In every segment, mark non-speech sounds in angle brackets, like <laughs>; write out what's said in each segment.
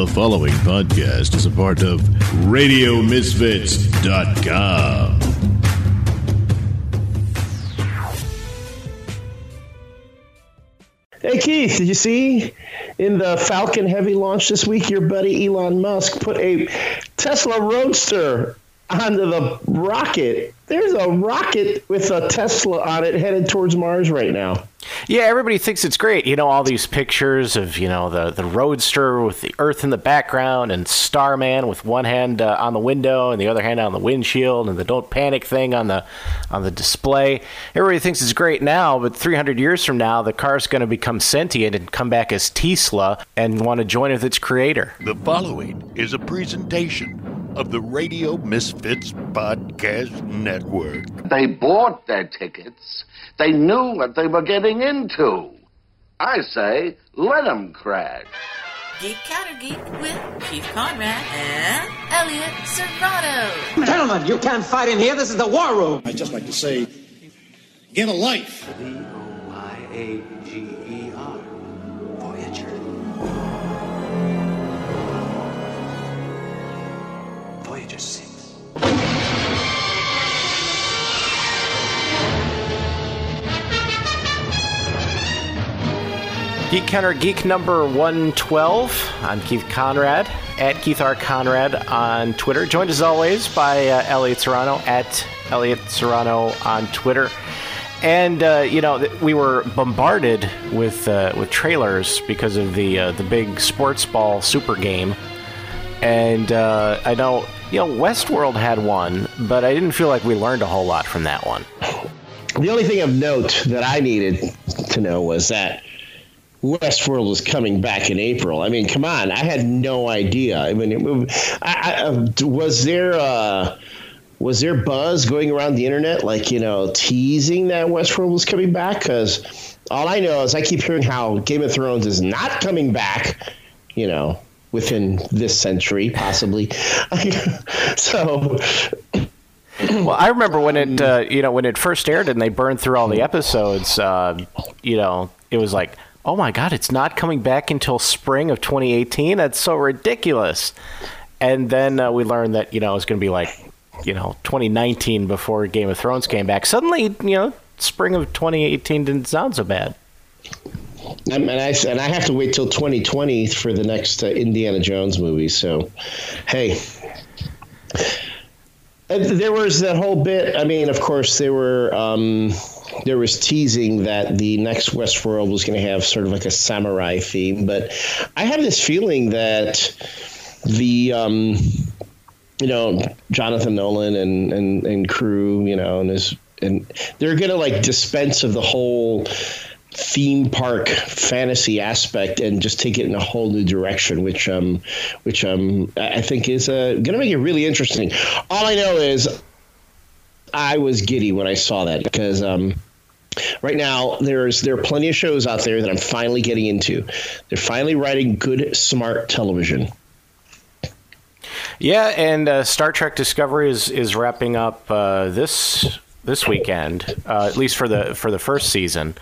The following podcast is a part of RadioMisfits.com. Hey Keith, did you see in the Falcon Heavy launch this week your buddy Elon Musk put a Tesla Roadster onto the rocket? There's a rocket with a Tesla on it headed towards Mars right now. Yeah, everybody thinks it's great. You know, all these pictures of, you know, the, the roadster with the Earth in the background and Starman with one hand uh, on the window and the other hand on the windshield and the don't panic thing on the on the display. Everybody thinks it's great now, but 300 years from now, the car's going to become sentient and come back as Tesla and want to join with its creator. The following is a presentation of the Radio Misfits Podcast Network. They bought their tickets. They knew what they were getting into. I say, let them crash. Geek Counter Geek with Keith Conrad and Elliot Serrano. Gentlemen, you can't fight in here. This is the war room. I'd just like to say, get a life. V-O-Y-A-G-E-R. Voyager. Voyager 6. Geek Counter Geek number 112. I'm Keith Conrad at Keith R. Conrad on Twitter. Joined as always by uh, Elliot Serrano at Elliot Serrano on Twitter. And uh, you know we were bombarded with uh, with trailers because of the uh, the big sports ball super game, and uh, I know you know Westworld had one, but I didn't feel like we learned a whole lot from that one. The only thing of note that I needed to know was that Westworld was coming back in April. I mean, come on, I had no idea. I mean, it, I, I, uh, was there uh, was there buzz going around the internet, like you know, teasing that Westworld was coming back? Because all I know is I keep hearing how Game of Thrones is not coming back. You know, within this century, possibly. <laughs> so. Well, I remember when it, uh, you know, when it first aired and they burned through all the episodes. Uh, you know, it was like, oh my god, it's not coming back until spring of 2018. That's so ridiculous. And then uh, we learned that you know it was going to be like, you know, 2019 before Game of Thrones came back. Suddenly, you know, spring of 2018 didn't sound so bad. And I, and I have to wait till 2020 for the next uh, Indiana Jones movie. So, hey. And there was that whole bit. I mean, of course, there were um, there was teasing that the next Westworld was going to have sort of like a samurai theme, but I have this feeling that the um, you know Jonathan Nolan and and and crew, you know, and his and they're going to like dispense of the whole theme park fantasy aspect and just take it in a whole new direction, which um, which um, I think is uh, going to make it really interesting. All I know is I was giddy when I saw that because um, right now there's there are plenty of shows out there that I'm finally getting into. They're finally writing good, smart television. Yeah, and uh, Star Trek Discovery is is wrapping up uh, this this weekend, uh, at least for the for the first season.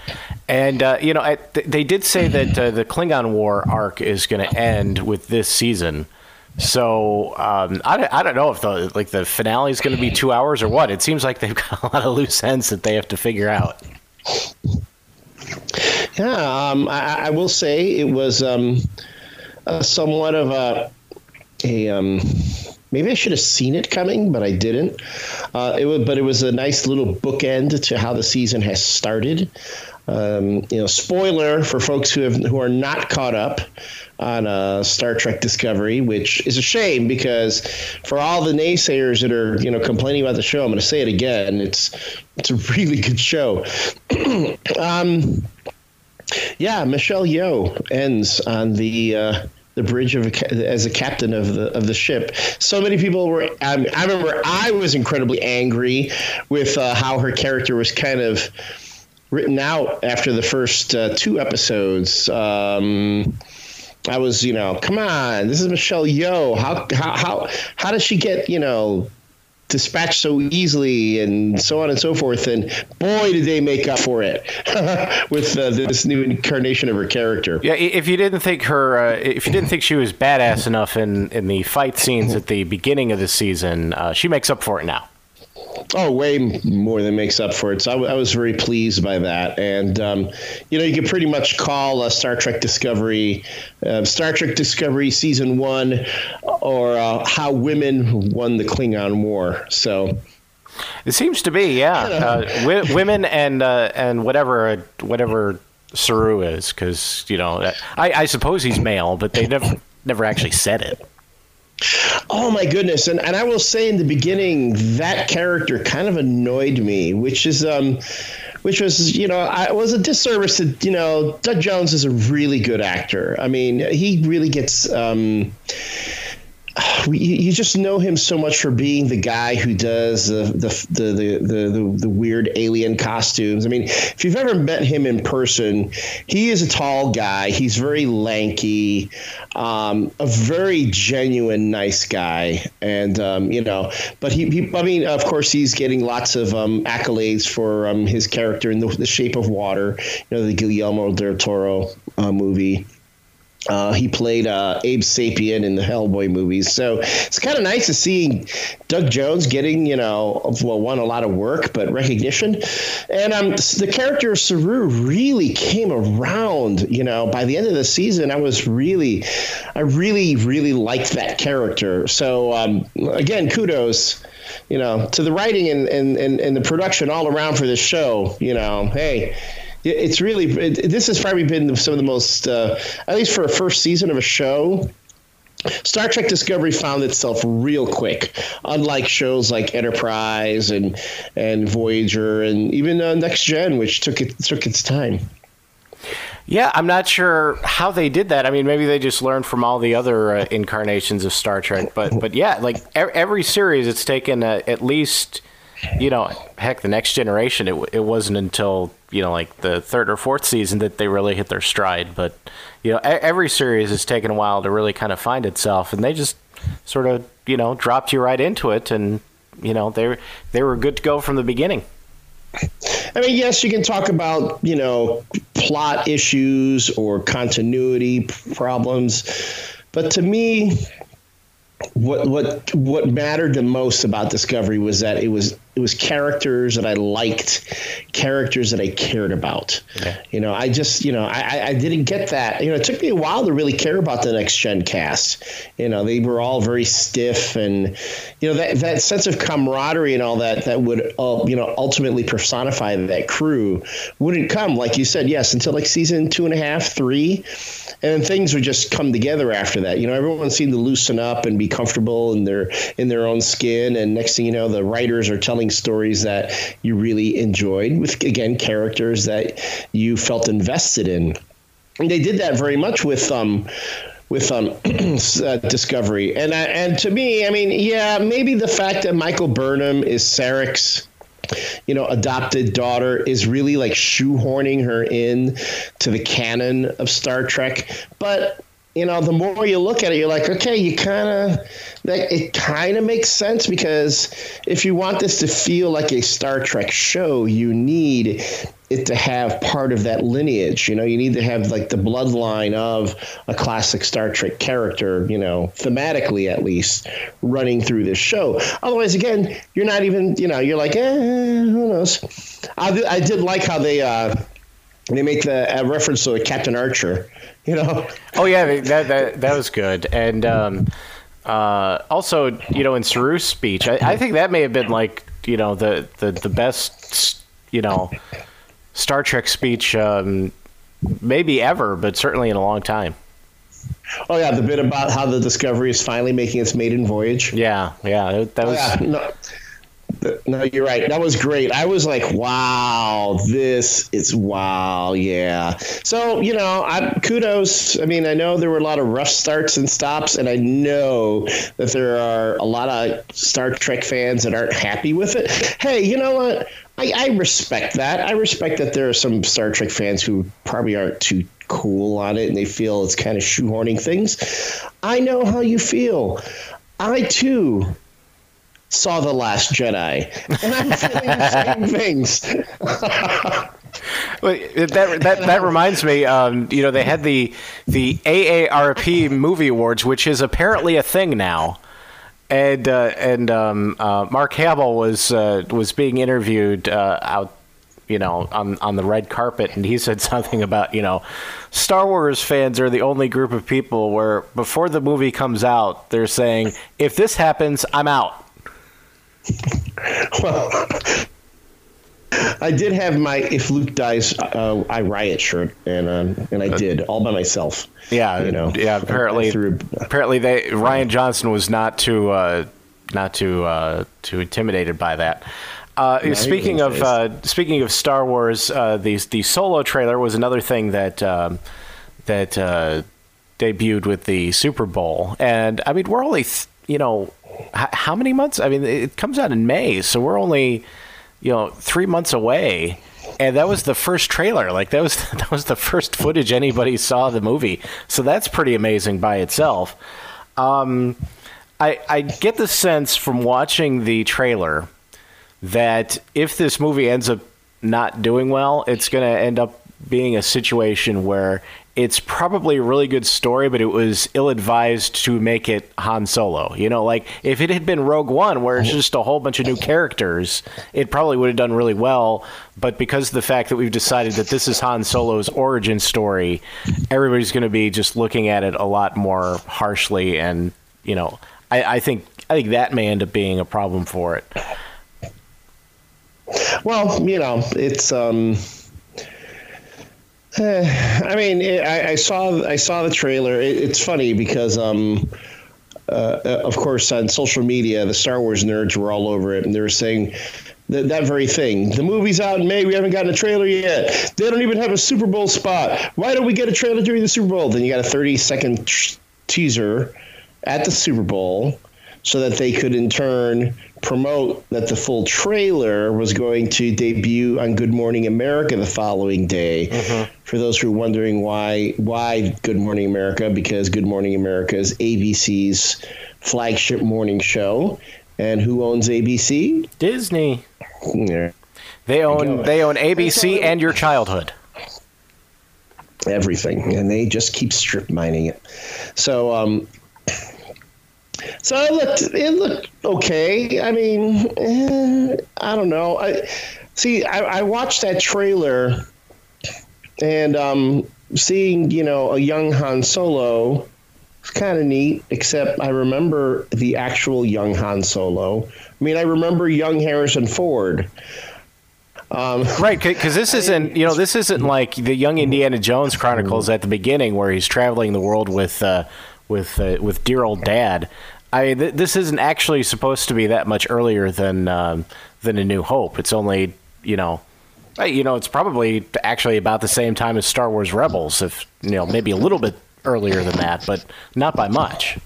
And uh, you know, I, th- they did say that uh, the Klingon War arc is going to end with this season. So um, I, I don't know if the like the finale is going to be two hours or what. It seems like they've <laughs> got a lot of loose ends that they have to figure out. Yeah, um, I, I will say it was um, somewhat of a a um, maybe I should have seen it coming, but I didn't. Uh, it was, but it was a nice little bookend to how the season has started. Um, you know, spoiler for folks who have who are not caught up on uh, Star Trek Discovery, which is a shame because for all the naysayers that are you know complaining about the show, I'm going to say it again. It's it's a really good show. <clears throat> um, yeah, Michelle Yeoh ends on the uh, the bridge of a, as a captain of the of the ship. So many people were. Um, I remember I was incredibly angry with uh, how her character was kind of written out after the first uh, two episodes. Um, I was, you know, come on, this is Michelle Yeoh. How how how how does she get, you know, dispatched so easily and so on and so forth. And boy, did they make up for it <laughs> with uh, this new incarnation of her character. Yeah, if you didn't think her, uh, if you didn't think she was badass enough in in the fight scenes at the beginning of the season, uh, she makes up for it now. Oh, way more than makes up for it. So I, w- I was very pleased by that. And, um, you know, you could pretty much call a Star Trek Discovery, uh, Star Trek Discovery Season 1 or uh, How Women Won the Klingon War. So. It seems to be, yeah. Uh, wi- women and uh, and whatever whatever Saru is, because you know, I, I suppose he's male, but they never never actually said it. Oh my goodness! And and I will say in the beginning that character kind of annoyed me, which is um, which was you know I was a disservice to you know Doug Jones is a really good actor. I mean he really gets um <sighs> you just know him so much for being the guy who does the the, the the the the weird alien costumes. I mean, if you've ever met him in person, he is a tall guy. He's very lanky, um, a very genuine, nice guy, and um, you know. But he, he, I mean, of course, he's getting lots of um, accolades for um, his character in the, the, Shape of Water. You know, the Guillermo del Toro uh, movie. Uh, he played uh, Abe Sapien in the Hellboy movies, so it's kind of nice to see Doug Jones getting, you know, well, one a lot of work, but recognition. And um, the character of Saru really came around. You know, by the end of the season, I was really, I really, really liked that character. So um, again, kudos, you know, to the writing and, and, and, and the production all around for this show. You know, hey it's really it, this has probably been some of the most uh, at least for a first season of a show Star Trek Discovery found itself real quick, unlike shows like Enterprise and and Voyager and even uh, Next Gen, which took it took its time. Yeah, I'm not sure how they did that. I mean, maybe they just learned from all the other uh, incarnations of Star Trek, but but yeah, like every series, it's taken uh, at least you know, heck, the next generation, it, it wasn't until, you know, like the third or fourth season that they really hit their stride. But, you know, every series has taken a while to really kind of find itself. And they just sort of, you know, dropped you right into it. And, you know, they, they were good to go from the beginning. I mean, yes, you can talk about, you know, plot issues or continuity problems. But to me, what what what mattered the most about Discovery was that it was it was characters that I liked, characters that I cared about. Okay. You know, I just you know I I didn't get that. You know, it took me a while to really care about the next gen cast. You know, they were all very stiff, and you know that that sense of camaraderie and all that that would uh, you know ultimately personify that crew wouldn't come like you said. Yes, until like season two and a half, three and things would just come together after that. You know, everyone seemed to loosen up and be comfortable in their in their own skin, and next thing you know, the writers are telling stories that you really enjoyed with again characters that you felt invested in. And they did that very much with um, with um, <clears throat> uh, Discovery. And uh, and to me, I mean, yeah, maybe the fact that Michael Burnham is Sarek's you know, adopted daughter is really like shoehorning her in to the canon of Star Trek. But you know, the more you look at it, you're like, okay, you kind of that it kind of makes sense because if you want this to feel like a Star Trek show, you need it to have part of that lineage. You know, you need to have like the bloodline of a classic Star Trek character, you know, thematically at least, running through this show. Otherwise, again, you're not even, you know, you're like, eh, who knows? I, I did like how they, uh, they make the uh, reference to Captain Archer, you know. Oh yeah, that that that was good, and um, uh, also you know in Saru's speech, I, I, think that may have been like you know the the the best you know Star Trek speech, um, maybe ever, but certainly in a long time. Oh yeah, the bit about how the Discovery is finally making its maiden voyage. Yeah, yeah, that was. Oh, yeah. No, no, you're right. That was great. I was like, wow, this is wow, yeah. So you know, I kudos. I mean, I know there were a lot of rough starts and stops, and I know that there are a lot of Star Trek fans that aren't happy with it. Hey, you know what? I, I respect that. I respect that there are some Star Trek fans who probably aren't too cool on it and they feel it's kind of shoehorning things. I know how you feel. I too saw The Last Jedi. And I'm feeling the same <laughs> things. Well, that that that reminds me. Um, you know, they had the the AARP Movie Awards, which is apparently a thing now. And uh, and um, uh, Mark Hamill was uh, was being interviewed uh, out, you know, on on the red carpet, and he said <laughs> something about you know, Star Wars fans are the only group of people where before the movie comes out, they're saying if this happens, I'm out. Well, I did have my "If Luke Dies, uh, I Riot" shirt, and um, and I did all by myself. Yeah, you know. Yeah, apparently, threw- apparently they Rian Johnson was not too uh, not too uh, too intimidated by that. Uh, speaking of uh, speaking of Star Wars, uh, the the solo trailer was another thing that um, that uh, debuted with the Super Bowl, and I mean we're only th- you know how many months? I mean it comes out in May, so we're only you know three months away. And that was the first trailer. Like that was <laughs> that was the first footage anybody saw the movie. So that's pretty amazing by itself. Um, I I get the sense from watching the trailer that if this movie ends up not doing well, it's going to end up being a situation where it's probably a really good story, but it was ill advised to make it Han Solo. You know, like if it had been Rogue One, where it's just a whole bunch of new characters, it probably would have done really well. But because of the fact that we've decided that this is Han Solo's origin story, everybody's going to be just looking at it a lot more harshly. And, you know, I, I think. I think that may end up being a problem for it. Well, you know, it's. Um, eh, I mean, it, I, I saw I saw the trailer. It, it's funny because, um, uh, of course, on social media, the Star Wars nerds were all over it, and they were saying that, that very thing. The movie's out in May. We haven't gotten a trailer yet. They don't even have a Super Bowl spot. Why don't we get a trailer during the Super Bowl? Then you got a 30 second tr- teaser at the Super Bowl so that they could in turn promote that the full trailer was going to debut on Good Morning America the following day. For those who are wondering why why Good Morning America, because Good Morning America is ABC's flagship morning show. And who owns ABC? Disney. Yeah, They own they own ABC and your childhood. everything, and they just keep strip mining it. So, um, so it looked it looked okay. I mean, eh, I don't know. I see. I, I watched that trailer, and um, seeing you know a young Han Solo was kind of neat. Except I remember the actual young Han Solo. I mean, I remember young Harrison Ford. Um, Right, because this isn't you know this isn't like the young Indiana Jones Chronicles at the beginning where he's traveling the world with uh, with uh, with dear old dad. I th- this isn't actually supposed to be that much earlier than um, than A New Hope. It's only you know. You know, it's probably actually about the same time as Star Wars Rebels, if you know, maybe a little bit earlier than that, but not by much.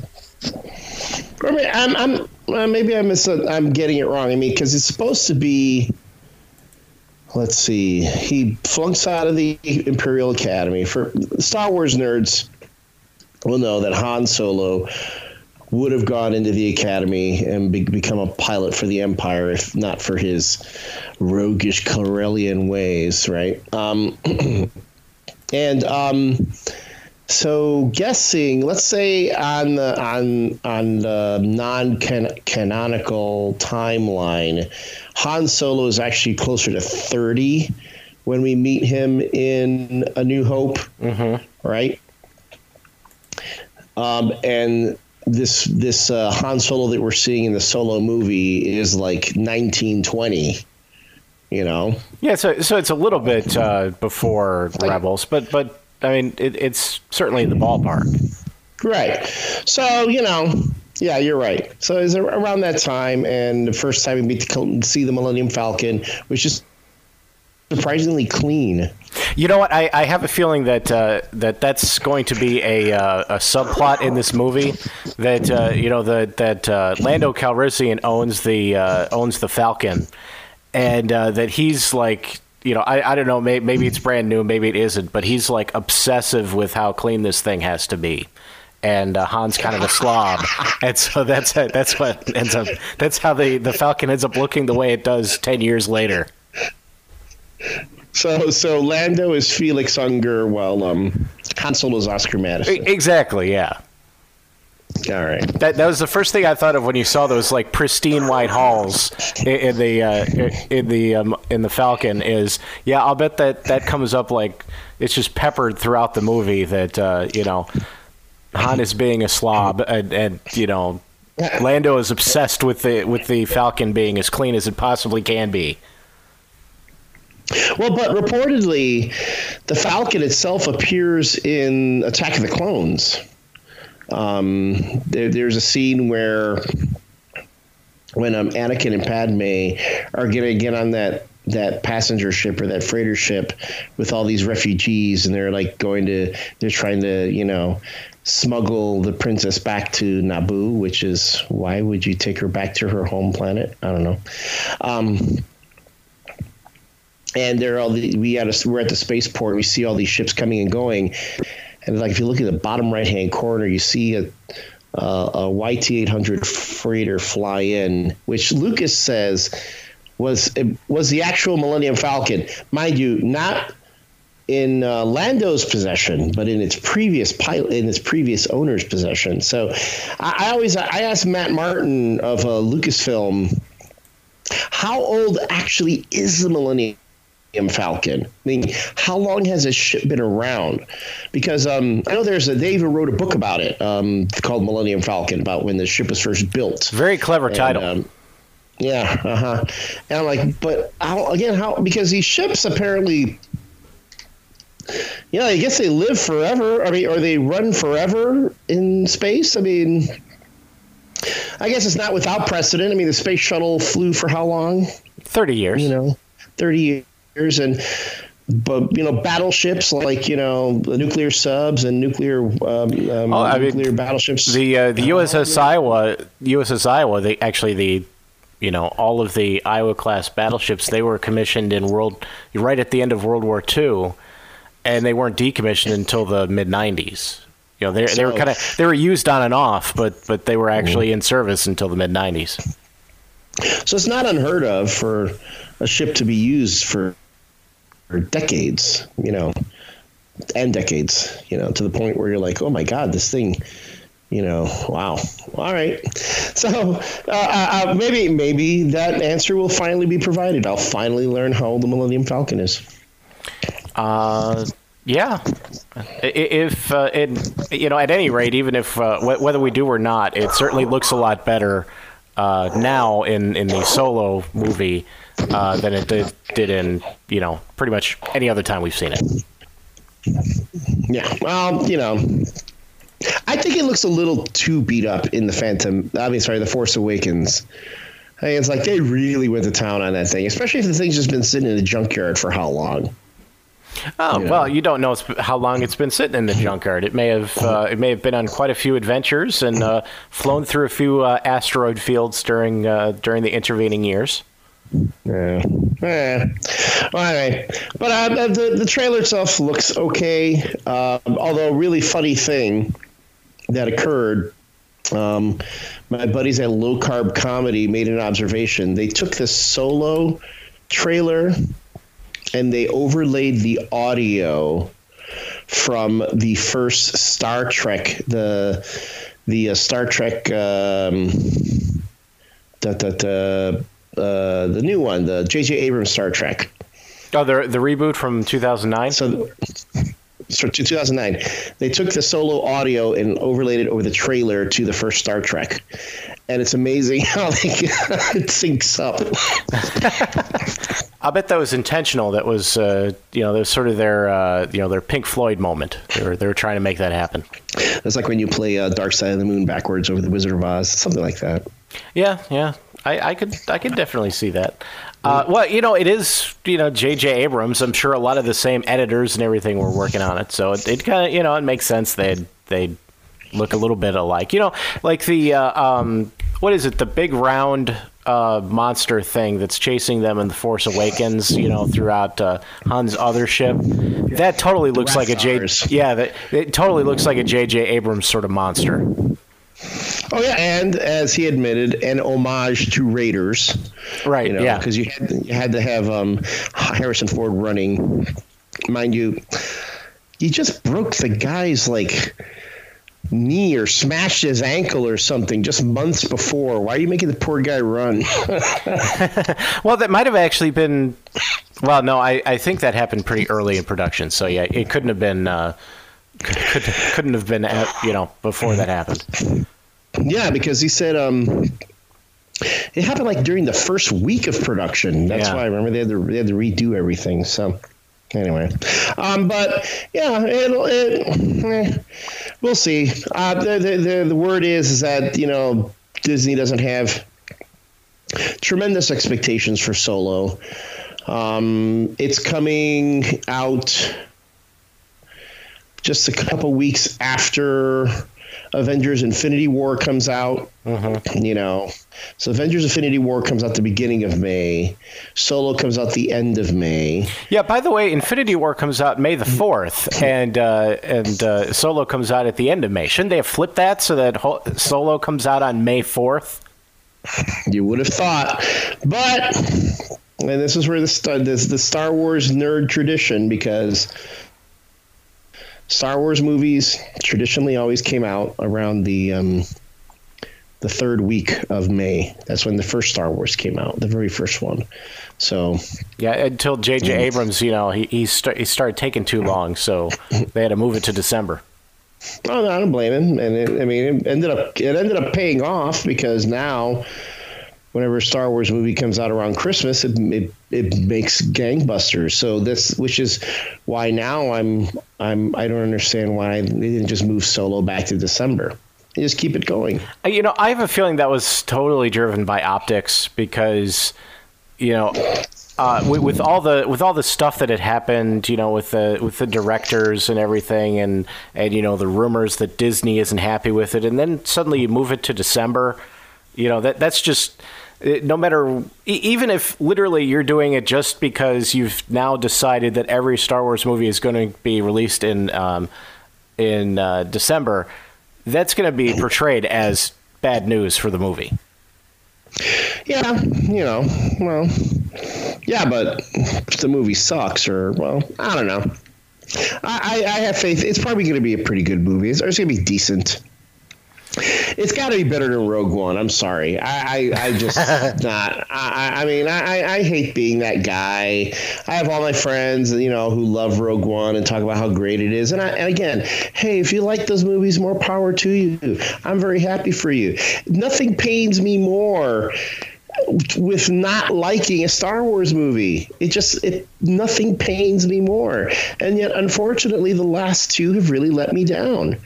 I mean, I'm, I'm uh, maybe I'm I'm getting it wrong. I mean, because it's supposed to be. Let's see. He flunks out of the Imperial Academy. For Star Wars nerds, will know that Han Solo would have gone into the Academy and be- become a pilot for the Empire if not for his roguish Corellian ways, right? Um, <clears throat> and um, so guessing, let's say on the on on the non-canonical timeline, Han Solo is actually closer to thirty when we meet him in A New Hope, right? Um, and this this uh, Han Solo that we're seeing in the Solo movie is like nineteen twenty. You know, Yeah, so so it's a little bit uh, before Rebels, but but I mean it, it's certainly in the ballpark. Right. So, you know, yeah, you're right. So it's around that time, and the first time we meet the, see the Millennium Falcon, which is surprisingly clean. You know what? I, I have a feeling that uh, that that's going to be a, uh, a subplot in this movie. That uh, you know the, that uh, Lando Calrissian owns the uh, owns the Falcon, and uh, that he's like you know I, I don't know may, maybe it's brand new maybe it isn't but he's like obsessive with how clean this thing has to be, and uh, Han's kind of a slob, and so that's that's what ends up. That's how the the Falcon ends up looking the way it does ten years later. So so Lando is Felix Unger, while um, Han Solo is Oscar Madison. Exactly. Yeah. All right. That, that was the first thing I thought of when you saw those like pristine white halls in, in the uh, in the um, in the Falcon. Is yeah, I'll bet that that comes up like it's just peppered throughout the movie that uh, you know Han is being a slob and, and you know Lando is obsessed with the with the Falcon being as clean as it possibly can be. Well, but reportedly, the Falcon itself appears in Attack of the Clones. Um, there, there's a scene where when um, Anakin and Padme are going to get on that that passenger ship or that freighter ship with all these refugees, and they're like going to they're trying to you know smuggle the princess back to Naboo, which is why would you take her back to her home planet? I don't know. Um, and there are all the we at a, we're at the spaceport. We see all these ships coming and going, and like if you look at the bottom right hand corner, you see a uh, a YT eight hundred freighter fly in, which Lucas says was was the actual Millennium Falcon, mind you, not in uh, Lando's possession, but in its previous pilot, in its previous owner's possession. So, I, I always I asked Matt Martin of uh, Lucasfilm, how old actually is the Millennium Falcon? I mean, how long has this ship been around? Because um, I know there's a they even wrote a book about it um, called Millennium Falcon about when the ship was first built. Very clever And, title. um, yeah, uh huh. And I'm like, but how again? How because these ships apparently, yeah, I guess they live forever. I mean, or they run forever in space. I mean, I guess it's not without precedent. I mean, the space shuttle flew for how long? Thirty years. You know, thirty years, and but you know, battleships like you know the nuclear subs and nuclear um, um, Oh, I mean, nuclear battleships. The uh, the USS Iowa, USS Iowa, they actually the you know all of the Iowa class battleships they were commissioned in world right at the end of World War II, and they weren't decommissioned until the mid '90s. You know they they were kind of they were used on and off, but but they were actually in service until the mid '90s. So it's not unheard of for a ship to be used for decades, you know, and decades, you know, to the point where you're like, oh my God, this thing, you know, wow. All right. So uh, uh, maybe maybe that answer will finally be provided. I'll finally learn how old the Millennium Falcon is. Uh, yeah. If uh, it, you know, at any rate, even if uh, wh- whether we do or not, it certainly looks a lot better uh, now in in the solo movie uh, than it did, did in you know pretty much any other time we've seen it. Yeah. Well, you know, I think it looks a little too beat up in the Phantom. I mean, sorry, the Force Awakens. I mean, it's like they really went to town on that thing, especially if the thing's just been sitting in the junkyard for how long. Oh You know. well, you don't know how long it's been sitting in the junkyard. It may have uh, it may have been on quite a few adventures and uh, flown through a few uh, asteroid fields during uh, during the intervening years. Yeah. Eh. All right. But uh, the the trailer itself looks okay. Um, although, really funny thing that occurred. Um, my buddies at Low Carb Comedy made an observation. They took this solo trailer and they overlaid the audio from the first Star Trek, the the uh, Star Trek, um, da, da, da, uh, the new one, the J.J. Abrams Star Trek. Oh, the the reboot from 2009. So, so 2009, they took the solo audio and overlaid it over the trailer to the first Star Trek, and it's amazing <laughs> how they <laughs> it syncs up. <laughs> I bet that was intentional. That was, uh, you know, that was sort of their, uh, you know, their Pink Floyd moment. They were, they were trying to make that happen. It's like when you play uh, Dark Side of the Moon backwards over the Wizard of Oz, something like that. Yeah, yeah. I, I could, I could definitely see that. Uh, well, you know, it is, you know, J.J. Abrams. I'm sure a lot of the same editors and everything were working on it, so it, it kind of, you know, it makes sense. They'd, they'd look a little bit alike. You know, like the, uh, um, what is it? The big round uh, monster thing that's chasing them in the Force Awakens, you know, throughout uh, Han's other ship. That totally looks like a J. Yeah, that it totally looks like a J.J. Abrams sort of monster. Oh yeah, and as he admitted, an homage to Raiders. Right. You know, yeah. because you had you had to have um, Harrison Ford running, mind you. You just broke the guy's like knee or smashed his ankle or something just months before. Why are you making the poor guy run? <laughs> Well, that might have actually been. Well, no, I, I think that happened pretty early in production. So yeah, it couldn't have been. Uh, could, couldn't have been, uh, you know, before that happened. Yeah, because he said um, it happened like during the first week of production. That's Yeah. why I remember they had to they had to redo everything. So anyway, um, but yeah, it'll, it, eh, we'll see. Uh, the, the the the word is is that you know Disney doesn't have tremendous expectations for Solo. Um, it's coming out just a couple weeks after Avengers Infinity War comes out. You know, so Avengers Infinity War comes out the beginning of May. Solo comes out the end of May. Yeah. By the way, Infinity War comes out May the fourth, and uh, and uh, Solo comes out at the end of May. Shouldn't they have flipped that so that ho- Solo comes out on May fourth? You would have thought, but and this is where the this the Star Wars nerd tradition because Star Wars movies traditionally always came out around the um, the third week of May. That's when the first Star Wars came out, the very first one. So Yeah, until J.J. Abrams, you know, he he, he started taking too long, so they had to move it to December. Oh, no, I don't blame him. And it, I mean, it ended up it ended up paying off because now, whenever a Star Wars movie comes out around Christmas, it it, it makes gangbusters. So this, which is why now I'm I'm I don't understand why they didn't just move Solo back to December. They just keep it going. Uh, You know, I have a feeling that was totally driven by optics because, you know, uh, with, with all the with all the stuff that had happened, you know, with the with the directors and everything, and and you know the rumors that Disney isn't happy with it, and then suddenly you move it to December, you know that that's just. No matter, even if literally you're doing it just because you've now decided that every Star Wars movie is going to be released in um, in uh, December, that's going to be portrayed as bad news for the movie. Yeah, you know, well, yeah, but the movie sucks, or well, I don't know. I, I, I have faith. It's probably going to be a pretty good movie. It's, it's going to be decent. It's got to be better than Rogue One. I'm sorry. I, I, I just <laughs> not. I, I- mean, I, I- I hate being that guy. I have all my friends, you know, who love Rogue One and talk about how great it is. And, I, and again, hey, if you like those movies, more power to you. I'm very happy for you. Nothing pains me more with not liking a Star Wars movie. It just it nothing pains me more. And yet unfortunately the last two have really let me down.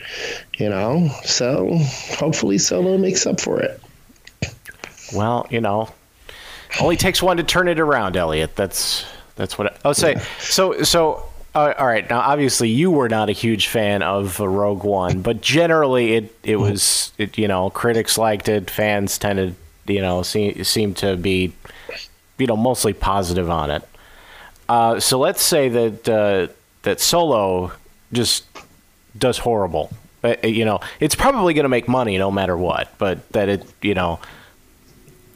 You know? So hopefully Solo makes up for it. Well, you know, only takes one to turn it around, Elliot. That's that's what I, I'll say. So so. Uh, all right. Now, obviously, you were not a huge fan of uh, Rogue One, but generally, it it was it, you know critics liked it, fans tended you know seem seem to be you know mostly positive on it. Uh, so let's say that uh, that Solo just does horrible. Uh, you know, it's probably going to make money no matter what, but that it you know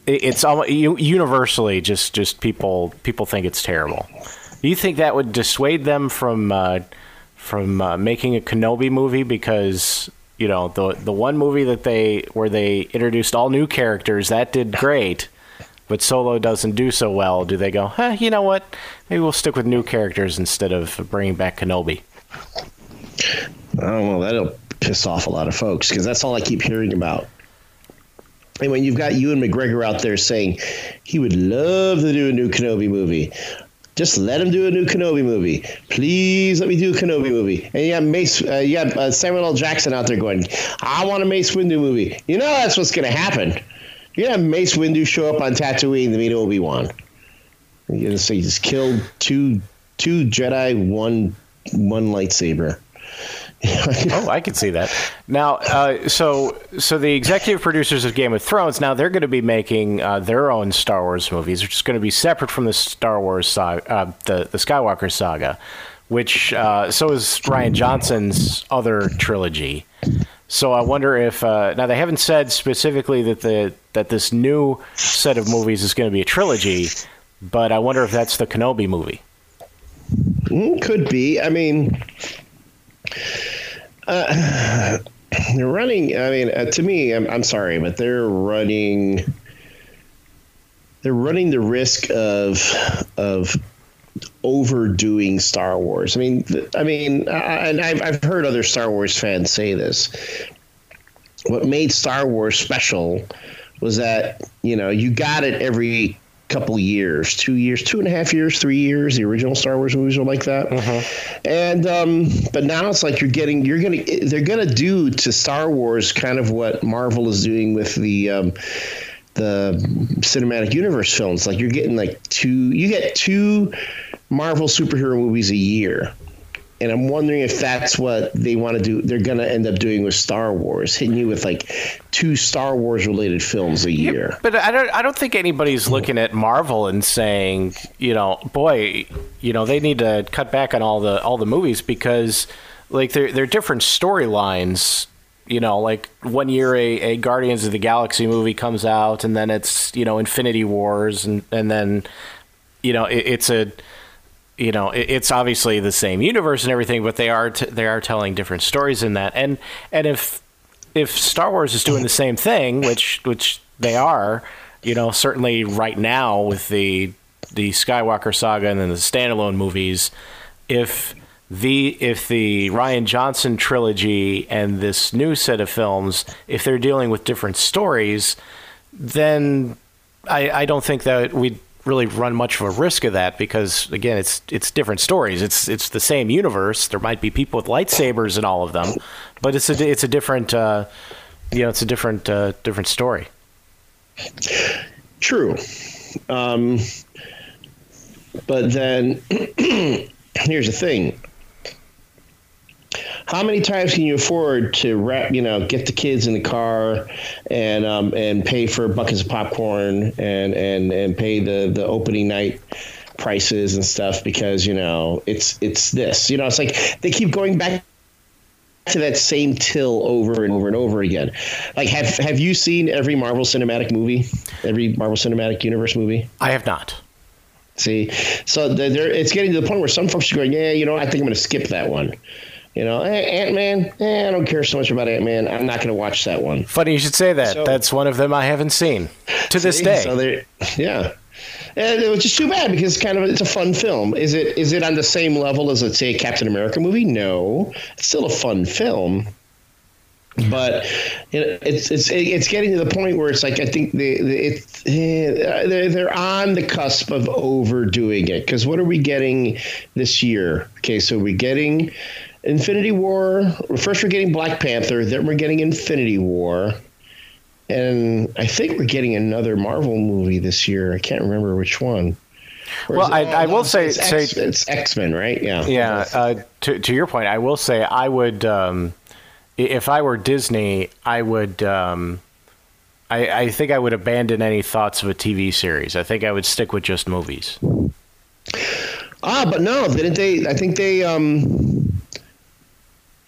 it- it's almo- u- universally just just people people think it's terrible. Do you think that would dissuade them from uh, from uh, making a Kenobi movie because you know the the one movie that they where they introduced all new characters that did great, but Solo doesn't do so well? Do they go, huh, you know what? Maybe we'll stick with new characters instead of bringing back Kenobi. Oh well that'll piss off a lot of folks because that's all I keep hearing about. And when you've got Ewan McGregor out there saying he would love to do a new Kenobi movie, just let him do a new Kenobi movie. Please let me do a Kenobi movie. And you got Mace, uh, you got uh, Samuel L. Jackson out there going, I want a Mace Windu movie. You know that's what's going to happen. You're have Mace Windu show up on Tatooine to meet Obi Wan. You're going to say he just killed two two Jedi, one one lightsaber. Oh, I can see that. Now, uh, so so the executive producers of Game of Thrones now they're going to be making uh, their own Star Wars movies, which is going to be separate from the Star Wars saga, uh, the the Skywalker saga, which uh, so is Rian Johnson's other trilogy. So I wonder if uh, now they haven't said specifically that the that this new set of movies is going to be a trilogy, but I wonder if that's the Kenobi movie. Mm, could be. I mean, uh, they're <sighs> running. I mean, uh, to me, I'm, I'm sorry, but they're running. They're running the risk of of overdoing Star Wars. I mean, I mean, I, and I've I've heard other Star Wars fans say this. What made Star Wars special was that you know you got it every couple years, two years, two and a half years, three years. The original Star Wars movies were like that, and um, but now it's like you're getting, you're gonna, they're gonna do to Star Wars kind of what Marvel is doing with the. Um, the cinematic universe films like you're getting like two you get two marvel superhero movies a year and i'm wondering if that's what they want to do they're going to end up doing with star wars hitting you with like two star wars related films a year But I don't. I don't think anybody's looking at Marvel and saying, you know, boy, you know, they need to cut back on all the all the movies because, like, they're they're different storylines. You know, like one year a, a Guardians of the Galaxy movie comes out, and then it's you know Infinity Wars, and and then you know it, it's a you know it, it's obviously the same universe and everything, but they are t- they are telling different stories in that. And and if if Star Wars is doing the same thing, which which they are, you know, certainly right now with the the Skywalker saga and then the standalone movies, if the if the Rian Johnson trilogy and this new set of films, if they're dealing with different stories, then I, I don't think that we'd really run much of a risk of that because again it's it's different stories it's it's the same universe there might be people with lightsabers in all of them but it's a it's a different uh, you know it's a different uh, different story True. Um, but then <clears throat> here's the thing. How many times can you afford to wrap, you know, get the kids in the car and um, and pay for buckets of popcorn and and and pay the the opening night prices and stuff because you know it's it's this you know it's like they keep going back to that same till over and over and over again. Like, have have you seen every Marvel Cinematic movie, every Marvel Cinematic Universe movie? I have not See, so it's getting to the point where some folks are going, yeah, you know, I think I'm going to skip that one. You know, eh, Ant Man, eh, I don't care so much about Ant Man. I'm not going to watch that one. funny you should say that So- that's one of them I haven't seen to this day So yeah. And it was just too bad because it's kind of it's a fun film. Is it is it on the same level as let's say a Captain America movie? No, it's still a fun film. But it's it's it's getting to the point where it's like I think the, the it's eh, they're they're on the cusp of overdoing it because what are we getting this year? Okay, so we're getting Infinity War. First, we're getting Black Panther. Then we're getting Infinity War. And I think we're getting another Marvel movie this year. I can't remember which one. Or Well, it- I- I no, will say- it's, say- X, it's X-Men, right? Yeah. Yeah. Uh, to to your point, I will say I would, um, if I were Disney, I would. Um, I, I think I would abandon any thoughts of a TV series. I think I would stick with just movies. Ah, but no, didn't they? I think they. um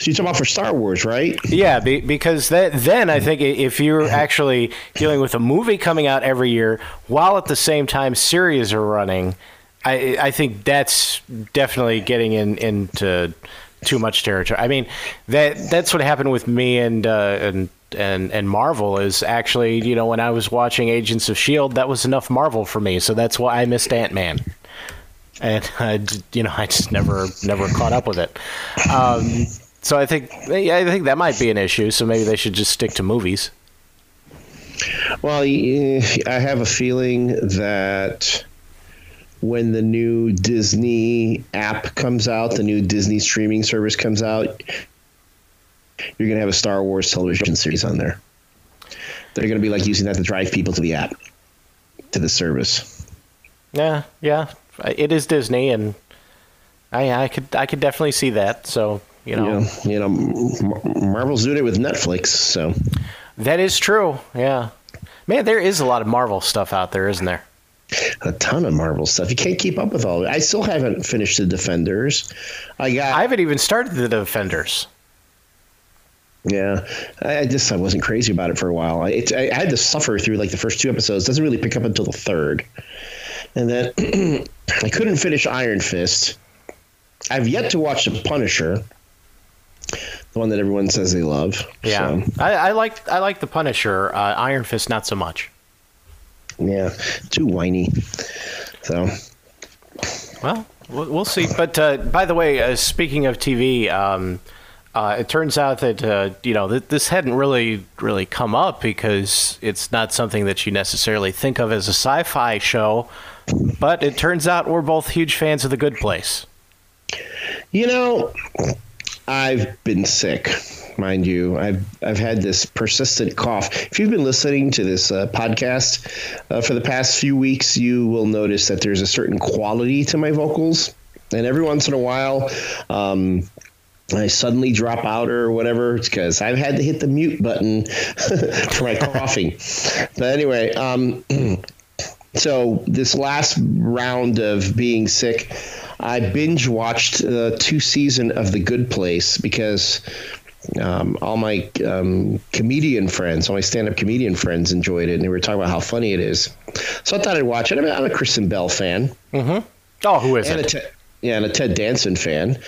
So you're talking about for Star Wars, right? Yeah, be, because that, then I think if you're <laughs> actually dealing with a movie coming out every year while at the same time series are running, I, I think that's definitely getting in, into too much territory. I mean, that that's what happened with me and uh, and and and Marvel is actually you know when I was watching Agents of Shield, that was enough Marvel for me. So that's why I missed Ant Man. And I, you know, I just never, never caught up with it. Um, so I think, yeah, I think that might be an issue. So maybe they should just stick to movies. Well, I have a feeling that when the new Disney app comes out, the new Disney streaming service comes out, you're going to have a Star Wars television series on there. They're going to be like using that to drive people to the app, to the service. Yeah, yeah, it is Disney, and I, I could, I could definitely see that. So You know, know, you know, Marvel's doing it with Netflix, so that is true. Yeah, man, there is a lot of Marvel stuff out there, isn't there? a ton of Marvel stuff. You can't keep up with all of it. I still haven't finished the Defenders. I got. I haven't even started the Defenders. Yeah, I just I wasn't crazy about it for a while. I, it, I, I had to suffer through like the first two episodes. Doesn't really pick up until the third, and then <clears throat> I couldn't finish Iron Fist. I've yet to watch The Punisher, the one that everyone says they love. Yeah, So, I, I like I like the Punisher. Uh, Iron Fist, not so much. yeah, too whiny. So Well, we'll see. But uh, by the way, uh, speaking of TV, um, uh, it turns out that uh, you know th- this hadn't really really come up because it's not something that you necessarily think of as a sci-fi show. But it turns out we're both huge fans of The Good Place. You know, I've been sick, mind you. I've I've had this persistent cough. If you've been listening to this uh, podcast uh, for the past few weeks, you will notice that there's a certain quality to my vocals, and every once in a while. Um, I suddenly drop out or whatever it's because I've had to hit the mute button <laughs> for my coughing. But anyway, um, <clears throat> so this last round of being sick, I binge watched the two season of The Good Place because um, all my um, comedian friends, all my stand up comedian friends enjoyed it, and they were talking about how funny it is. So I thought I'd watch it. I mean, I'm a Kristen Bell fan, Oh, who is it? Yeah, and a Ted Danson fan.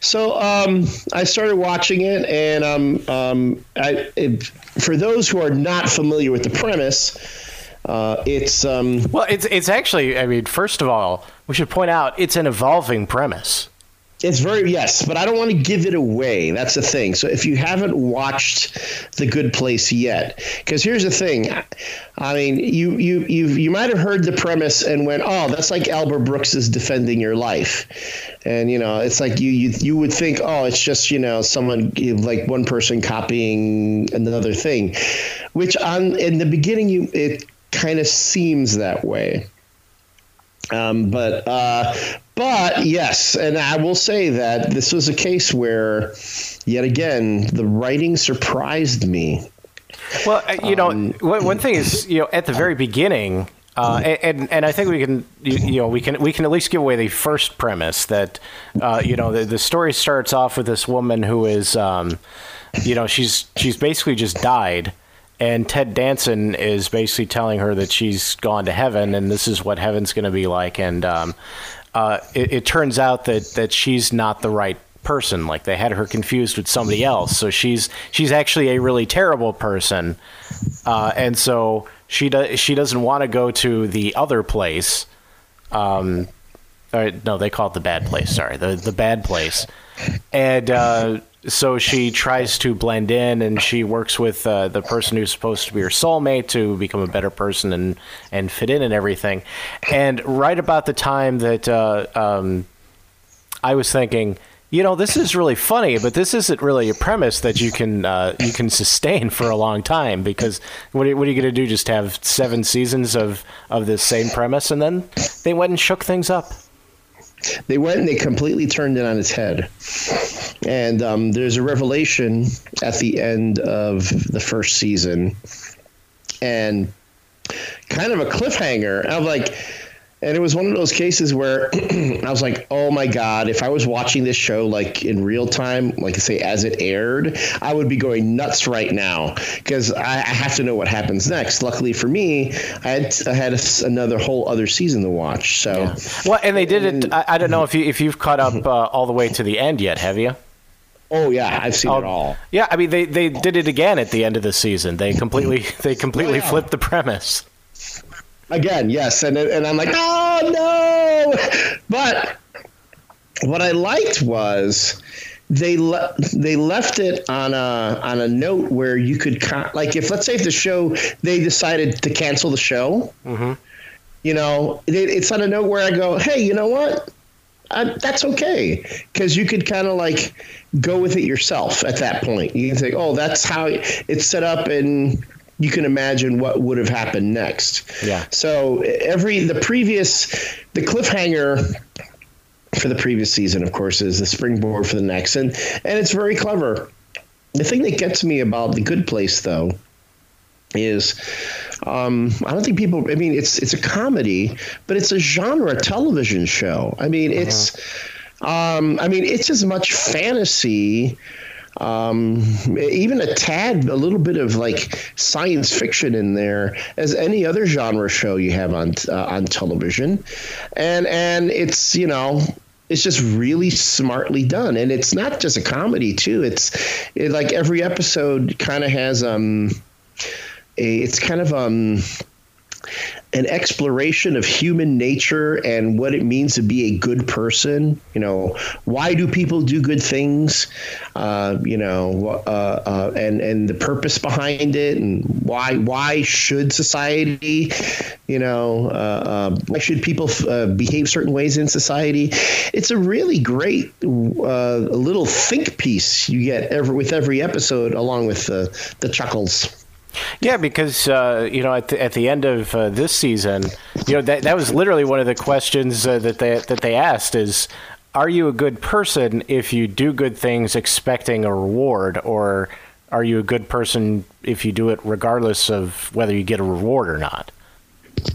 So um, I started watching it, and um, um, I, it, for those who are not familiar with the premise, uh, it's um, Well, it's it's actually. I mean, first of all, we should point out it's an evolving premise. It's very yes, but I don't want to give it away. That's the thing. So if you haven't watched The Good Place yet, because here's the thing, I mean, you you you you might have heard the premise and went, oh, that's like Albert Brooks is defending your life, and you know, it's like you you you would think, oh, it's just you know someone like one person copying another thing, which on in the beginning you it kind of seems that way. Um, but uh, but yes, and I will say that this was a case where, yet again, the writing surprised me. Well, uh, you know, one, one thing is, you know, at the very beginning, uh, and and I think we can, you, you know, we can we can at least give away the first premise that, uh, you know, the, the story starts off with this woman who is, um, you know, she's she's basically just died, and Ted Danson is basically telling her that she's gone to heaven, and this is what heaven's going to be like, and um, uh, it, it turns out that that she's not the right person. Like they had her confused with somebody else. So she's she's actually a really terrible person. Uh, and so she does she doesn't want to go to the other place. Um or, no they call it the bad place. Sorry the the bad place. And uh, so she tries to blend in and she works with uh, the person who's supposed to be her soulmate to become a better person and and fit in and everything and right about the time that uh, um, I was thinking, you know, this is really funny, but this isn't really a premise that you can uh, you can sustain for a long time because what are, what are you going to do? Just have seven seasons of of this same premise, and then they went and shook things up. They went and they completely turned it on its head. And um, there's a revelation at the end of the first season, and kind of a cliffhanger. I'm like, and it was one of those cases where <clears throat> I was like, oh my God, if I was watching this show like in real time, like I say as it aired, I would be going nuts right now because I, I have to know what happens next. Luckily for me, I had, I had a, another whole other season to watch. So, Well, and they did it. I, I don't know if you if you've caught up uh, all the way to the end yet. Have you? oh yeah, I've seen Oh, it all. Yeah, I mean they, they did it again at the end of the season. They completely <laughs> they completely Yeah. flipped the premise. Again, yes, and and I'm like, oh no! But what I liked was they le- they left it on a on a note where you could con- like if let's say if the show they decided to cancel the show, mm-hmm. you know, it, it's on a note where I go, hey, you know what? I, that's okay because you could kind of like go with it yourself at that point. You can say, oh, that's how it's set up and. You can imagine what would have happened next. Yeah. So every the previous the cliffhanger for the previous season, of course, is the springboard for the next, and and it's very clever. The thing that gets me about the Good Place, though, is um, I don't think people. I mean, it's it's a comedy, but it's a genre television show. I mean, it's. Um, I mean, it's as much fantasy um, even a tad, a little bit of like science fiction in there as any other genre show you have on uh, on television, and and it's you know it's just really smartly done, and it's not just a comedy too. It's it, like every episode kind of has um, a, it's kind of um an exploration of human nature and what it means to be a good person. You know, why do people do good things? Uh, you know, uh, uh, and and the purpose behind it, and why why should society, you know, uh, uh, why should people uh, behave certain ways in society? It's a really great little think piece you get every with every episode, along with the the chuckles. Yeah, because uh, you know at the, at the end of uh, this season, you know that that was literally one of the questions uh, that they that they asked is, are you a good person if you do good things expecting a reward, or are you a good person if you do it regardless of whether you get a reward or not?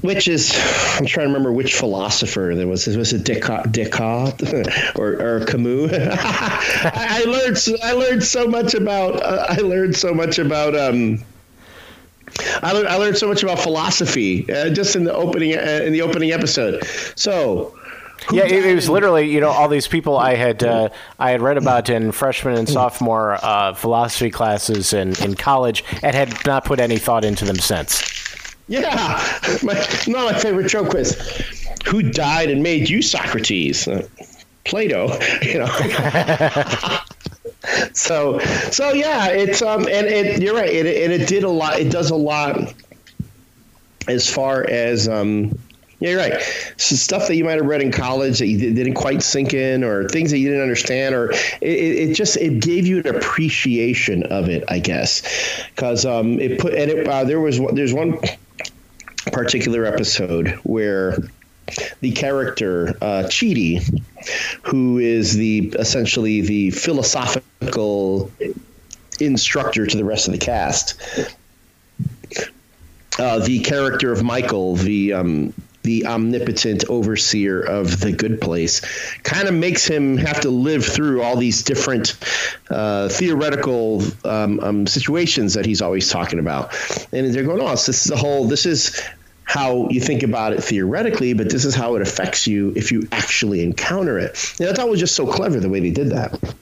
Which is, I'm trying to remember which philosopher there was. Was it Descartes, <laughs> or, or Camus? <laughs> I, I learned I learned so much about uh, I learned so much about um, I learned, I learned so much about philosophy uh, just in the opening uh, in the opening episode. So. Yeah, it, it, was literally you know all these people I had uh, I had read about in freshman and sophomore uh, philosophy classes in, in college and had not put any thought into them since. Yeah, <laughs> my, not my favorite joke was, "Who died and made you Socrates?" Uh, Plato, <laughs> you know. <laughs> <laughs> so so yeah, it's um and it you're right, it, and it did a lot. It does a lot as far as um yeah, you're right. So stuff that you might have read in college that you didn't quite sink in, or things that you didn't understand, or it, it just it gave you an appreciation of it, I guess, because um, it put and it, uh, there was there's one particular episode where the character uh, Chidi, who is the essentially the philosophical instructor to the rest of the cast. Uh, the character of Michael, the um, the omnipotent overseer of the good place, kind of makes him have to live through all these different uh, theoretical um, um, situations that he's always talking about. And they're going, oh, so this is a whole, this is how you think about it theoretically, but this is how it affects you if you actually encounter it. And I thought it was just so clever the way they did that.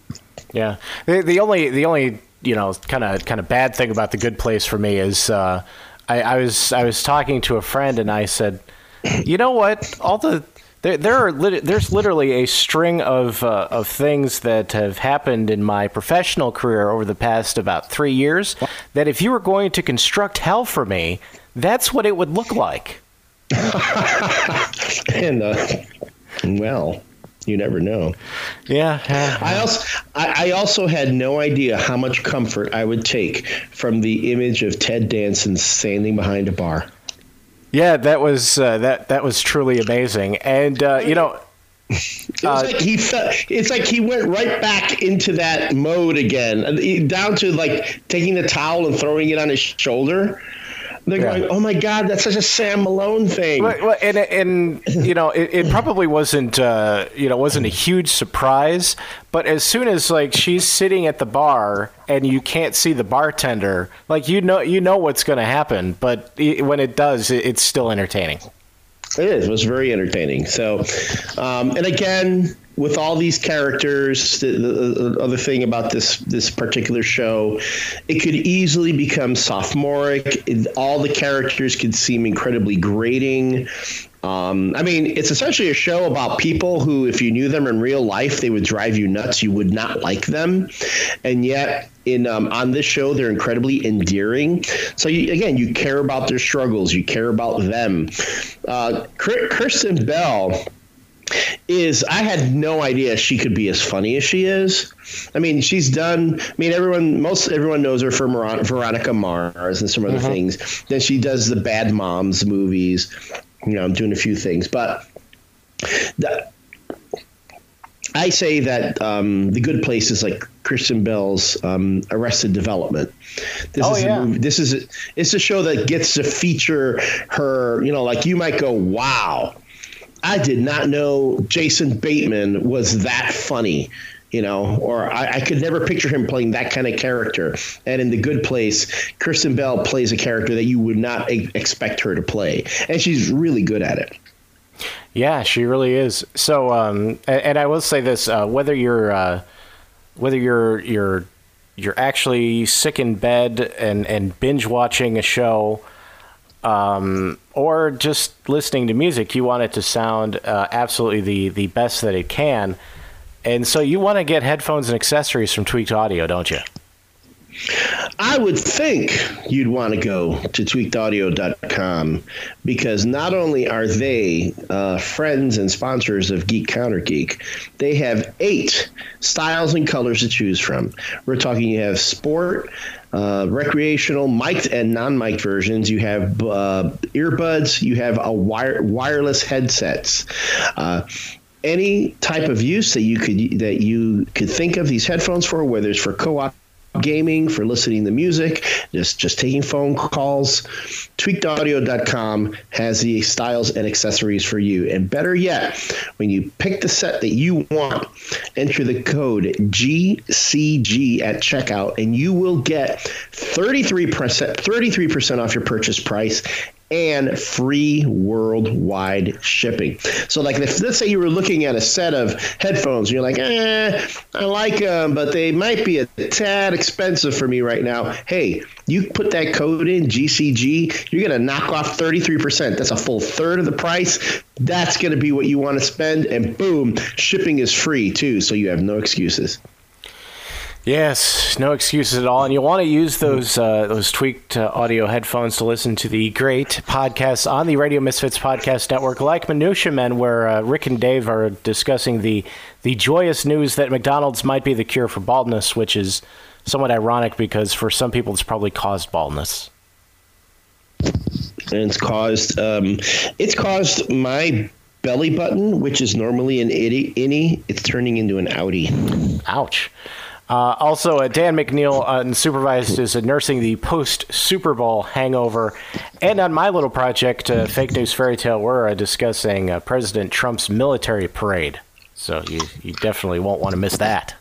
Yeah, the, the only the only you know kind of kind of bad thing about the Good Place for me is uh, I, I was I was talking to a friend and I said, you know what, all the there, there are lit- there's literally a string of uh, of things that have happened in my professional career over the past about three years. That if you were going to construct hell for me, that's what it would look like. <laughs> and uh, well, you never know. Yeah, I also I, I, also had no idea how much comfort I would take from the image of Ted Danson standing behind a bar. Yeah, that was uh, that that was truly amazing, and uh, you know. It's uh, like he felt, it's like he went right back into that mode again, down to like taking the towel and throwing it on his shoulder. They're yeah. going, "Oh my God, that's such a Sam Malone thing." Well, and and you know, it, it probably wasn't uh, you know wasn't a huge surprise, but as soon as like she's sitting at the bar and you can't see the bartender, like you know you know what's going to happen, but it, when it does, it, it's still entertaining. It is. It was very entertaining. So, um, and again, with all these characters, the, the, the, other thing about this this particular show, it could easily become sophomoric. All the characters could seem incredibly grating. Um, I mean, it's essentially a show about people who, if you knew them in real life, they would drive you nuts. You would not like them, and yet in um, on this show, they're incredibly endearing. So you, again, you care about their struggles, you care about them. Uh, Kristen Bell is I had no idea she could be as funny as she is. I mean, she's done. I mean, everyone, most everyone knows her for Veronica Mars and some other uh-huh. things. Then she does the Bad Moms movies. You know, I'm doing a few things, but the, I say that um, the good place is like Kristen Bell's um, Arrested Development. This Oh, is yeah. a movie, this is a, it's a show that gets to feature her. You know, like you might go, "Wow, I did not know Jason Bateman was that funny." You know, or I, I could never picture him playing that kind of character. And in The Good Place, Kristen Bell plays a character that you would not e- expect her to play, and she's really good at it. Yeah, she really is. So, um, a- and, I will say this: uh, whether you're uh, whether you're you're you're actually sick in bed and and binge watching a show, um, or just listening to music, you want it to sound uh, absolutely the the best that it can. And so, you want to get headphones and accessories from Tweaked Audio, don't you? I would think you'd want to go to tweakedaudio.com because not only are they uh, friends and sponsors of Geek Counter Geek, they have eight styles and colors to choose from. We're talking you have sport, uh, recreational, mic'd and non-mic'd versions. You have uh, earbuds. You have a wire wireless headsets. Uh, any type of use that you could that you could think of these headphones for, whether it's for co-op gaming, for listening to music, just just taking phone calls. Tweakedaudio.com has the styles and accessories for you. And better yet, when you pick the set that you want, enter the code GCG at checkout, and you will get 33% 33% off your purchase price and free worldwide shipping. So, like, if let's say you were looking at a set of headphones, you're like, eh, I like them, but they might be a tad expensive for me right now. Hey, you put that code in GCG, you're going to knock off 33%. That's a full third of the price. That's going to be what you want to spend, and boom, shipping is free too, so you have no excuses. Yes, no excuses at all. And you want to use those uh, those tweaked uh, audio headphones to listen to the great podcasts on the Radio Misfits podcast network, like Minutia Men, where uh, Rick and Dave are discussing the the joyous news that McDonald's might be the cure for baldness, which is somewhat ironic because for some people it's probably caused baldness. and it's caused um, it's caused my belly button, which is normally an itty, innie, it's turning into an outie. Ouch. Uh, also, uh, Dan McNeil uh, supervised is uh, nursing the post Super Bowl hangover. And on my little project, uh, Fake News Fairy Tale, we're uh, discussing uh, President Trump's military parade. So you, you definitely won't want to miss that.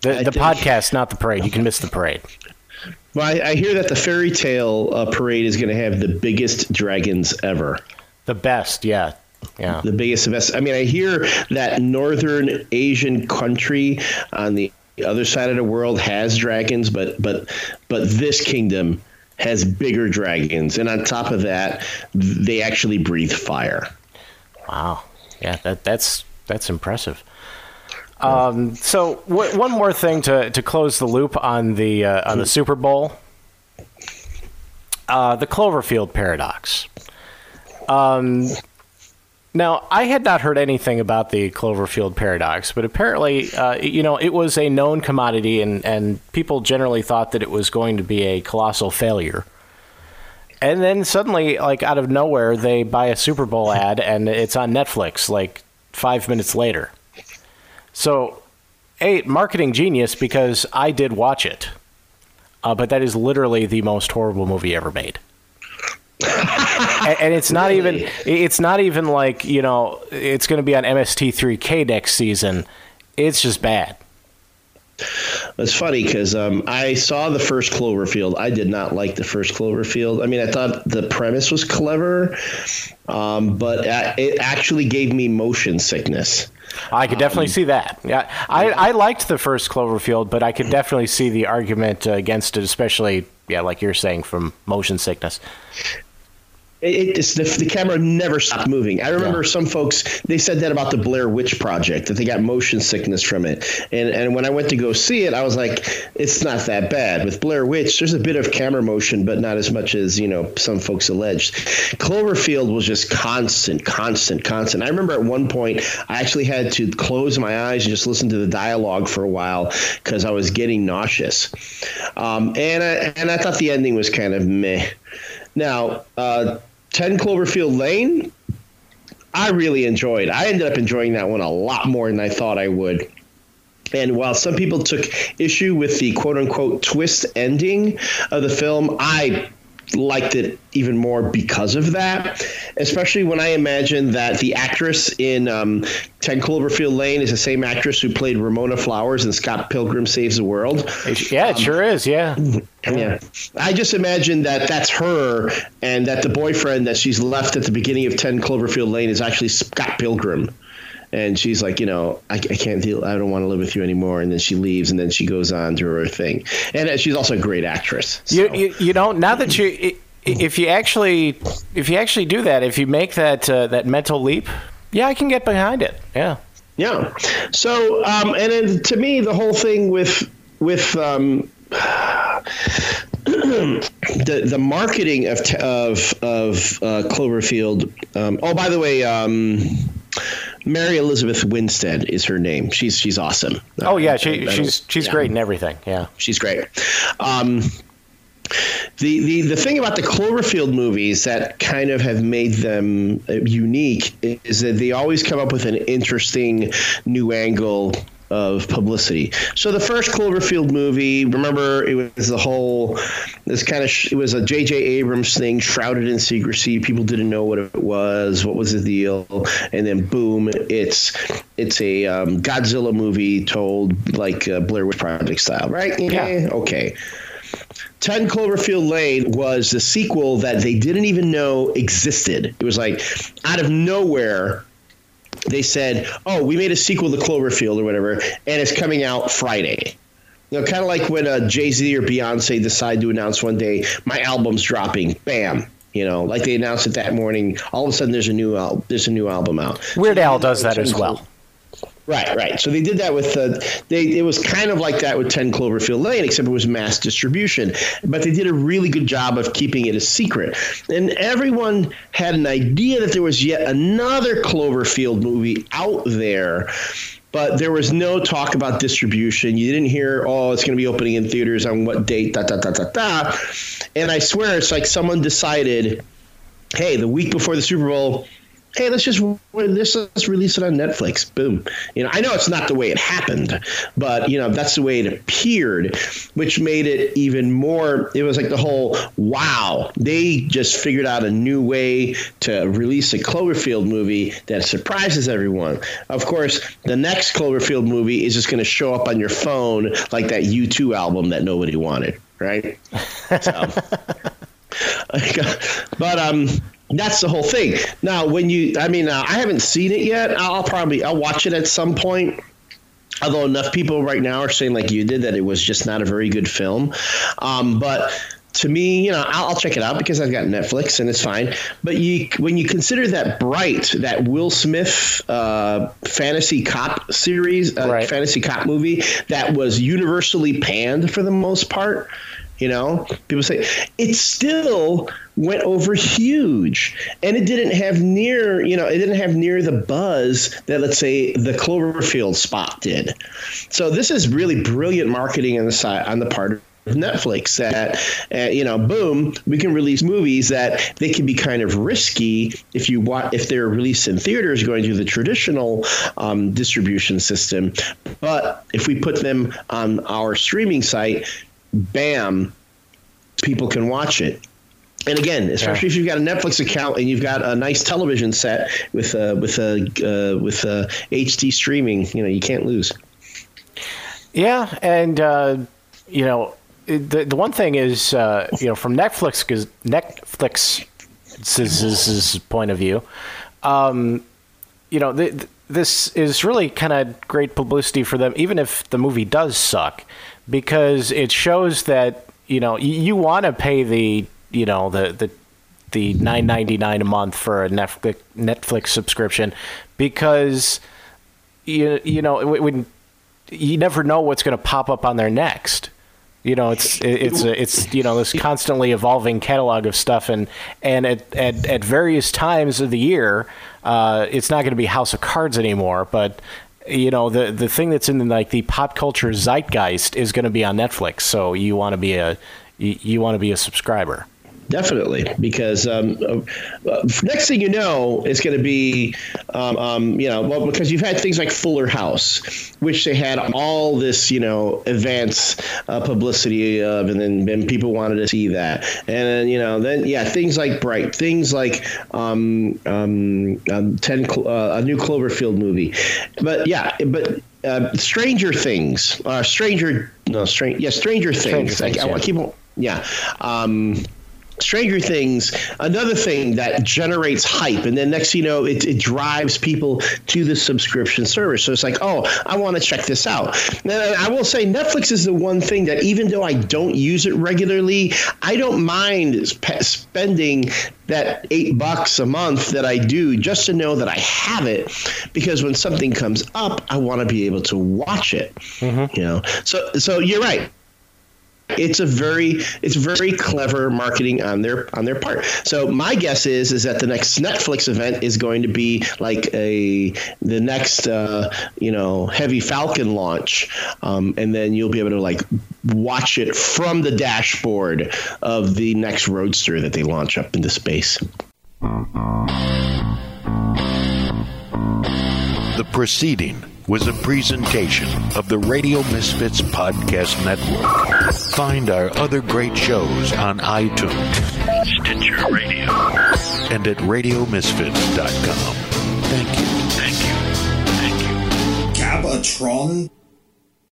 The, the podcast, not the parade. You can miss the parade. Well, I, I hear that the fairy tale uh, parade is going to have the biggest dragons ever. The best, yeah. Yeah. The biggest best. I mean, I hear that northern Asian country on the other side of the world has dragons, but but but this kingdom has bigger dragons, and on top of that, they actually breathe fire. Wow. Yeah, that that's that's impressive. Um, so w- one more thing to, to close the loop on the uh, on the Super Bowl, uh, the Cloverfield paradox. Um, now I had not heard anything about the Cloverfield paradox, but apparently, uh, you know, it was a known commodity, and and people generally thought that it was going to be a colossal failure. And then suddenly, like out of nowhere, they buy a Super Bowl <laughs> ad and it's on Netflix like five minutes later. So, a marketing genius because I did watch it, uh, but that is literally the most horrible movie ever made. <laughs> and, and it's not even it's not even like you know it's going to be on MST3K next season. It's just bad. It's funny because um, I saw the first Cloverfield. I did not like the first Cloverfield. I mean, I thought the premise was clever, um, but it actually gave me motion sickness. I could definitely see that. Yeah, I, I liked the first Cloverfield, but I could <clears throat> definitely see the argument uh, against it, especially yeah, like you're saying, from motion sickness. It, it's, the, the camera never stopped moving. I remember some folks they said that about the Blair Witch Project that they got motion sickness from it. And and when I went to go see it, I was like, it's not that bad. With Blair Witch, there's a bit of camera motion, but not as much as you know some folks alleged. Cloverfield was just constant, constant, constant. I remember at one point I actually had to close my eyes and just listen to the dialogue for a while because I was getting nauseous. Um, and I, and I thought the ending was kind of meh. Now, uh, 10 Cloverfield Lane, I really enjoyed. I ended up enjoying that one a lot more than I thought I would. And while some people took issue with the quote unquote twist ending of the film, I liked it even more because of that. Especially when I imagine that the actress in um, 10 Cloverfield Lane is the same actress who played Ramona Flowers in Scott Pilgrim Saves the World. Yeah, it sure is. Yeah. Yeah. I just imagine that that's her and that the boyfriend that she's left at the beginning of 10 Cloverfield Lane is actually Scott Pilgrim. And she's like, you know, I, I can't deal. I don't want to live with you anymore. And then she leaves, and then she goes on to her thing. And uh, she's also a great actress. so- You, you you know now that you if you actually if you actually do that if you make that uh, that mental leap yeah I can get behind it yeah Yeah. So, um, and then to me, the whole thing with with um, <clears throat> the the marketing of of of uh, Cloverfield. Um, oh, by the way. Um, Mary Elizabeth Winstead is her name. She's she's awesome. oh yeah she, she's she's yeah. great in everything yeah She's great. Um, the, the the thing about the Cloverfield movies that kind of have made them uh, unique is that they always come up with an interesting new angle of publicity. So the first Cloverfield movie, remember, it was the whole this kind of sh- it was a J.J. Abrams thing, shrouded in secrecy. People didn't know what it was, what was the deal, and then boom, it's it's a um, Godzilla movie told like uh, Blair Witch Project style, right? Yeah. Okay. 10 Cloverfield Lane was the sequel that they didn't even know existed. It was like out of nowhere, they said, "Oh, we made a sequel to Cloverfield or whatever, and it's coming out Friday." You know, kind of like when uh, Jay Z or Beyonce decide to announce one day, "My album's dropping." Bam. You know, like they announced it that morning. All of a sudden, there's a new al- there's a new album out. Weird Al does that as well Right, right. So they did that with uh, they. It was kind of like that with Ten Cloverfield Lane, except it was mass distribution. But they did a really good job of keeping it a secret, and everyone had an idea that there was yet another Cloverfield movie out there. But there was no talk about distribution. You didn't hear, oh, it's going to be opening in theaters on what date, da da da da da. And I swear, it's like someone decided, hey, the week before the Super Bowl, hey, let's just let's, release it on Netflix. Boom. You know, I know it's not the way it happened, but you know that's the way it appeared, which made it even more. It was like the whole wow. They just figured out a new way to release a Cloverfield movie that surprises everyone. Of course, the next Cloverfield movie is just going to show up on your phone like that U2 album that nobody wanted, right? So. <laughs> but um that's the whole thing now when you i mean uh, i haven't seen it yet i'll probably i'll watch it at some point although enough people right now are saying like you did that it was just not a very good film um, but to me, you know, I'll, I'll check it out because I've got Netflix and it's fine. But you, when you consider that Bright, that Will Smith uh, fantasy cop series, uh, Right. fantasy cop movie that was universally panned for the most part, you know, people say it still went over huge, and it didn't have near, you know, it didn't have near the buzz that let's say the Cloverfield spot did. So this is really brilliant marketing on the side on the part of Netflix that uh, you know boom we can release movies that they can be kind of risky if you want if they're released in theaters going through the traditional um, distribution system. But if we put them on our streaming site bam people can watch it. And again, especially if you've got a Netflix account and you've got a nice television set with uh, with a uh, with uh, HD streaming, you know you can't lose. Yeah, and uh, you know, the the one thing is, uh, you know, from Netflix, because Netflix's point of view, um, you know, th- th- this is really kind of great publicity for them, even if the movie does suck, because it shows that you know y- you want to pay the you know the the the nine ninety nine a month for a Netflix Netflix subscription because you you know when you never know what's going to pop up on there next. You know, it's it's it's you know this constantly evolving catalog of stuff, and and at at, at various times of the year, uh, it's not going to be House of Cards anymore. But you know, the the thing that's in like the pop culture zeitgeist is going to be on Netflix. So you want to be a you, you want to be a subscriber. Definitely because um, uh, next thing you know it's going to be um, um, you know well because you've had things like Fuller House which they had all this you know advance uh, publicity of and then, then people wanted to see that and then you know then yeah things like Bright things like um, um, um, 10 Clo- uh, a new Cloverfield movie but yeah but uh, Stranger Things, uh, Stranger, no, strange, yeah, Stranger Things. Stranger Things, I, I yeah. keep, on- yeah. Um, Stranger Things, another thing that generates hype, and then next, thing you know, it, it drives people to the subscription service. So it's like, oh, I want to check this out. And I will say, Netflix is the one thing that even though I don't use it regularly, I don't mind spending that eight bucks a month that I do just to know that I have it, because when something comes up, I want to be able to watch it. Mm-hmm. You know, so so you're right it's a very it's very clever marketing on their on their part. So my guess is is that the next Netflix event is going to be like a the next uh, you know heavy Falcon launch, um, and then you'll be able to like watch it from the dashboard of the next Roadster that they launch up into space. The proceeding was a presentation of the Radio Misfits Podcast Network. Find our other great shows on iTunes, Stitcher Radio, and at RadioMisfits.com. Thank you, thank you, thank you. Gabatron?